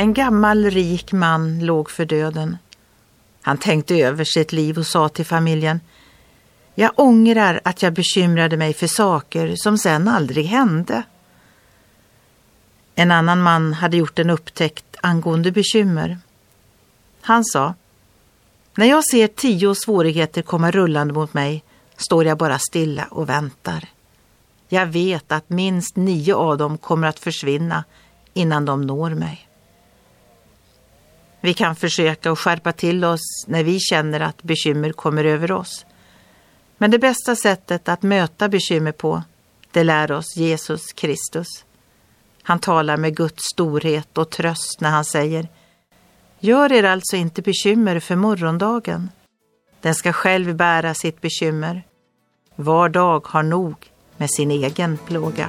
En gammal rik man låg för döden. Han tänkte över sitt liv och sa till familjen Jag ångrar att jag bekymrade mig för saker som sen aldrig hände. En annan man hade gjort en upptäckt angående bekymmer. Han sa När jag ser tio svårigheter komma rullande mot mig står jag bara stilla och väntar. Jag vet att minst nio av dem kommer att försvinna innan de når mig. Vi kan försöka att skärpa till oss när vi känner att bekymmer kommer över oss. Men det bästa sättet att möta bekymmer på, det lär oss Jesus Kristus. Han talar med Guds storhet och tröst när han säger Gör er alltså inte bekymmer för morgondagen. Den ska själv bära sitt bekymmer. Var dag har nog med sin egen plåga.